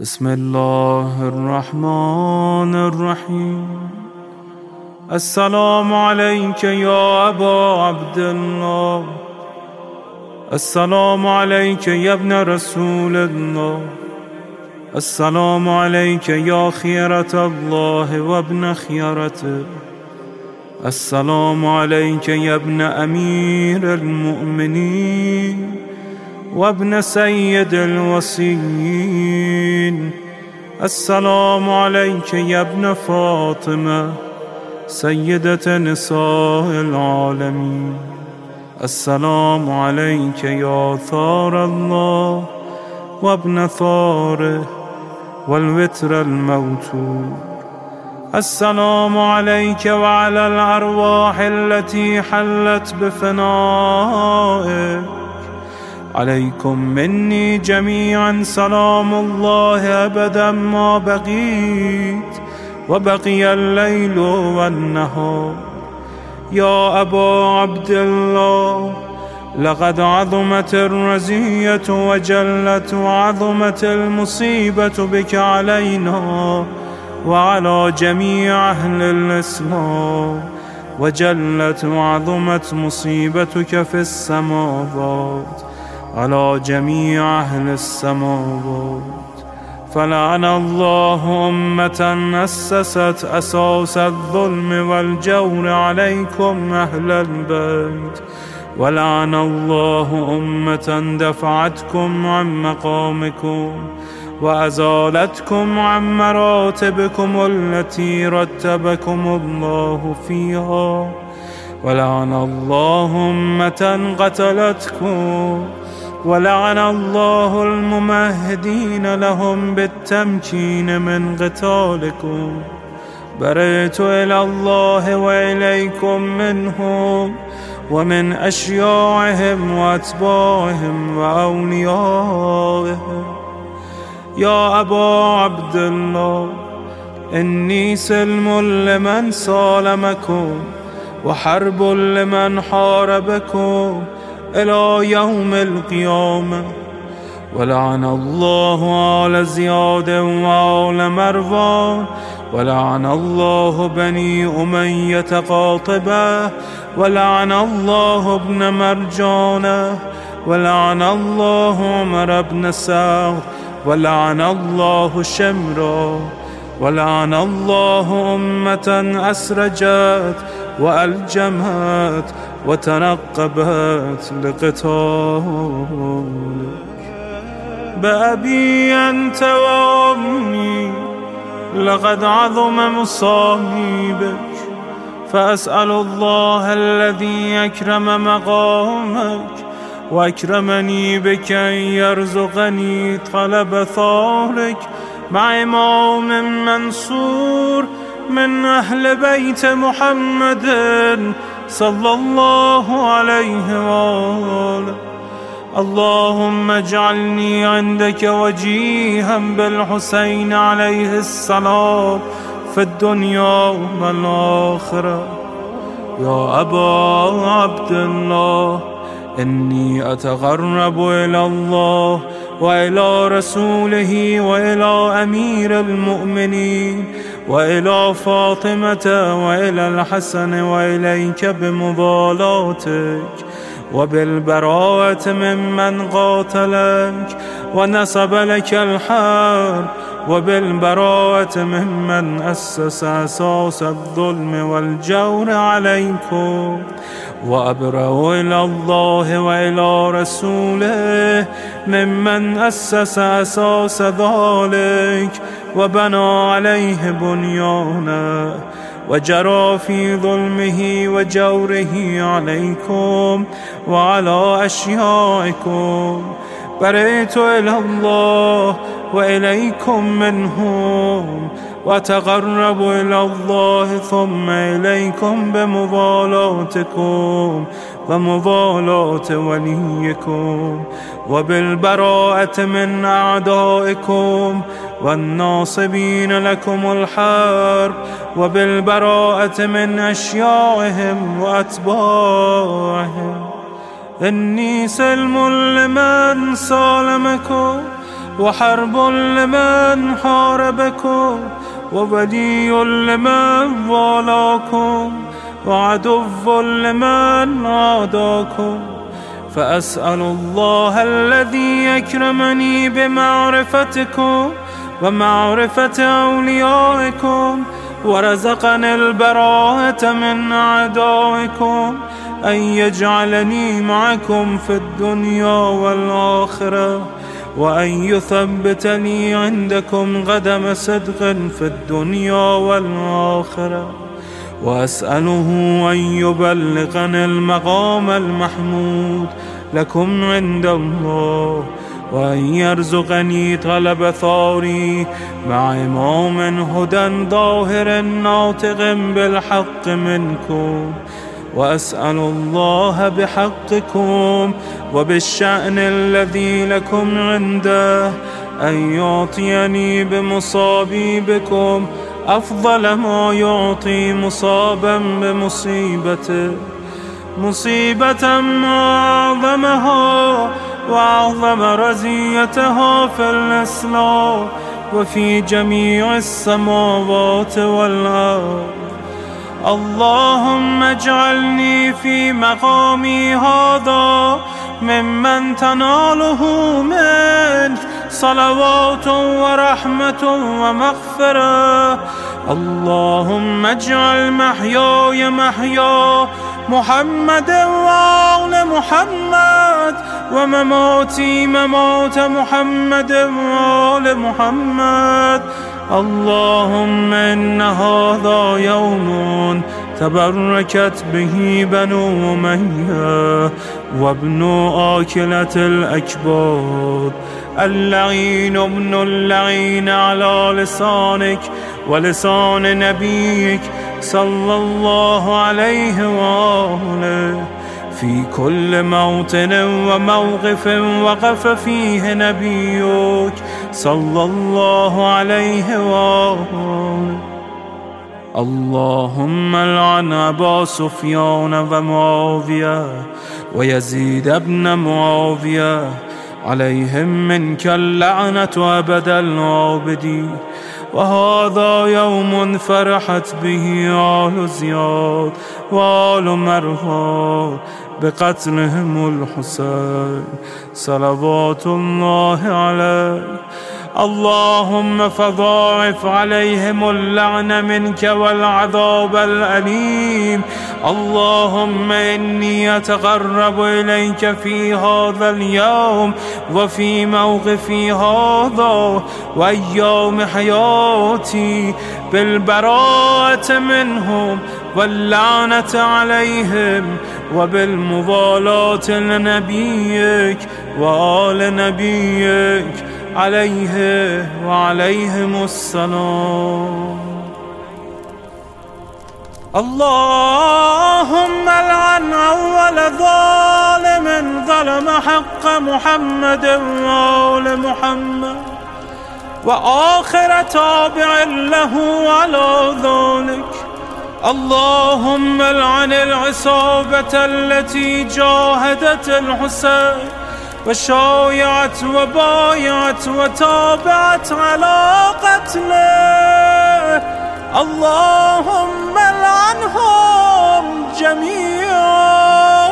بسم الله الرحمن الرحيم السلام عليك يا أبا عبد الله السلام عليك يا ابن رسول الله السلام عليك يا خيرة الله وابن خيرته السلام عليك يا ابن أمير المؤمنين وابن سيد الوصيين. السلام عليك يا ابن فاطمة سيدة نساء العالمين. السلام عليك يا ثار الله وابن ثاره والوتر الموتور السلام عليك وعلى الأرواح التي حلت بفنائك عليكم مني جميعا سلام الله أبدا ما بقيت وبقي الليل والنهار. يا أبا عبد الله لقد عظمت الرزية وجلت وعظمت المصيبة بك علينا وعلى جميع أهل الإسلام. وجلت وعظمت مصيبتك في السماوات. على جميع أهل السماوات. فلعن الله أمة أسست أساس الظلم والجور عليكم أهل البيت. ولعن الله أمة دفعتكم عن مقامكم وأزالتكم عن مراتبكم التي رتبكم الله فيها. ولعن الله أمة قتلتكم ولعن الله الممهدين لهم بالتمكين من قتالكم. بريت إلى الله وإليكم منهم ومن أشياعهم وأتباعهم وأوليائهم. يا أبا عبد الله إني سلم لمن سالمكم وحرب لمن حاربكم. إلى يوم القيامة. ولعن الله آل زياد وآل مروان ولعن الله بني أمية قاطبة. ولعن الله ابن مرجانة. ولعن الله عمر بن سعد ولعن الله شمرا. ولعن الله أمة أسرجت وألجمت. وتنقبت لقتالك بأبي أنت وأمي لقد عظم مصابيبك فأسأل الله الذي أكرم مقامك وأكرمني بك أن يرزقني طلب ثارك مع إمام منصور من أهل بيت محمد. صلى الله عليه وآله. اللهم اجعلني عندك وجيها بالحسين عليه السلام. في الدنيا والآخرة يا أبا عبد الله إني أتقرب إلى الله وإلى رسوله وإلى أمير المؤمنين. وإلى فاطمة وإلى الحسن وإليك بمضالاتك وبالبراءة ممن قاتلك ونصب لك الحرب وبالبراءة ممن أسس أساس الظلم والجور عليكم وأبرأ إلى الله وإلى رسوله ممن أسس أساس ذلك وبنى عليه بنيانه وجرى في ظلمه وجوره عليكم وعلى أشيائكم. بريت إلى الله وإليكم منهم وتقرب إلى الله ثم إليكم بمضالاتكم ومضالاة وليكم وبالبراءة من أعدائكم والناصبين لكم الحرب وبالبراءة من أشيائهم وأتباعهم. إني سلم لمن سالمكم وحرب لمن حاربكم وولي لمن والاكم وعدو لمن عاداكم. فأسأل الله الذي يكرمني بمعرفتكم ومعرفة أوليائكم ورزقني البراءة من أعدائكم أن يجعلني معكم في الدنيا والآخرة. وأن يثبتني عندكم قدم صدق في الدنيا والآخرة. وأسأله أن يبلغني المقام المحمود لكم عند الله وأن يرزقني طلب ثاري مع إمام هدى ظاهر ناطق بالحق منكم. وأسأل الله بحقكم وبالشأن الذي لكم عنده أن يعطيني بمصابيبكم أفضل ما يعطي مصابا بمصيبته مصيبة ما أعظمها وأعظم رزيتها في الإسلام وفي جميع السماوات والأرض. اللهم اجعلني في مقامي هذا ممن تناله منك صلوات ورحمة ومغفرة. اللهم اجعل محياي محيا محمد وآل محمد ومماتي ممات محمد وآل محمد. اللهم إن هذا يوم تبركت به بنو أمية وابن آكلة الأكباد اللعين ابن اللعين على لسانك ولسان نبيك صلى الله عليه وآله. في كل موطن وموقف وقف فيه نبيك صلى الله عليه وآله. اللهم لعن أبا سفيان ومعاوية ويزيد ابن معاوية عليهم منك اللعنة أبد العابدين. وهذا يوم فرحت به آل زياد وآل مروان بقتلهم الحسين صلوات الله عليه اللهم فضاعف عليهم اللعن منك والعذاب الأليم. اللهم إني أتقرب إليك في هذا اليوم وفي موقفي هذا وأيام حياتي بالبراءة منهم واللعنة عليهم وبالموالاة لنبيك وآل نبيك. عليه وعليهم السلام. اللهم لعن أول ظالم ظلم حق محمد وآل محمد وآخر تابع له على ذلك. اللهم لعن العصابة التي جاهدت الحسين وشايعت وبايعت وتابعت على قتله. اللهم لعنهم جميعا.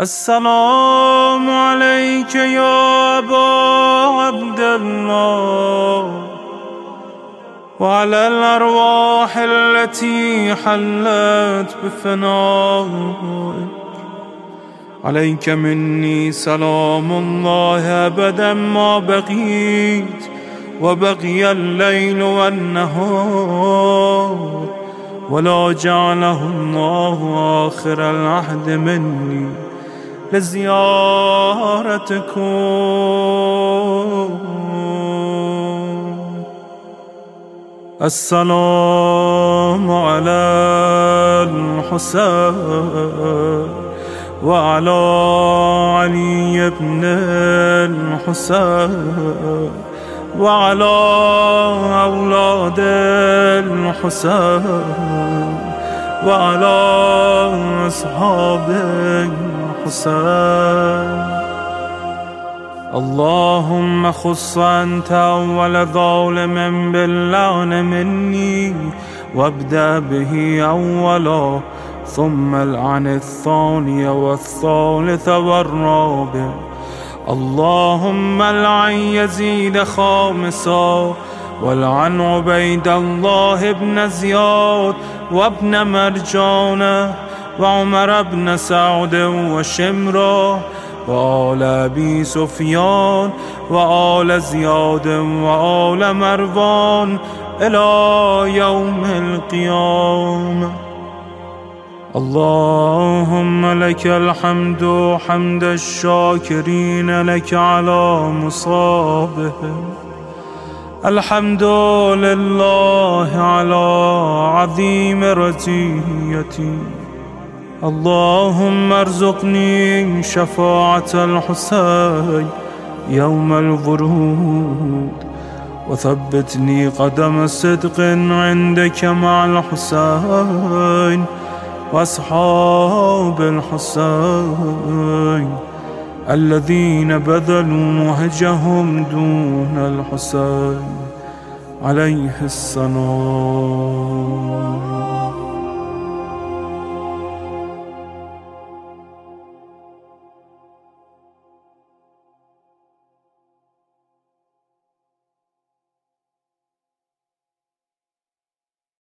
السلام عليك يا أبا عبد الله. وعلى الأرواح التي حلت بفنائك عليك مني سلام الله أبدا ما بقيت وبقي الليل والنهار ولا جعله الله آخر العهد مني لزيارتكم. السلام على الحسين. وعلى علي بن الحسين وعلى أولاد الحسين وعلى أصحاب الحسين. اللهم خص أنت أول ظالم باللعن مني وابدأ به أولا ثم العن الثاني والثالث والرابع. اللهم العن يزيد خامسا والعن عبيد الله بن زياد وابن مرجانه وعمر بن سعد وشمره وآل أبي سفيان وآل زياد وآل مروان إلى يوم القيامة. اللهم لك الحمد حمد الشاكرين لك على مصابهم. الحمد لله على عظيم رزيتي. اللهم ارزقني شفاعة الحسين يوم الورود. وثبتني قدم صدق عندك مع الحسين. وأصحاب الحسين الذين بذلوا مهجهم دون الحسين عليه السلام.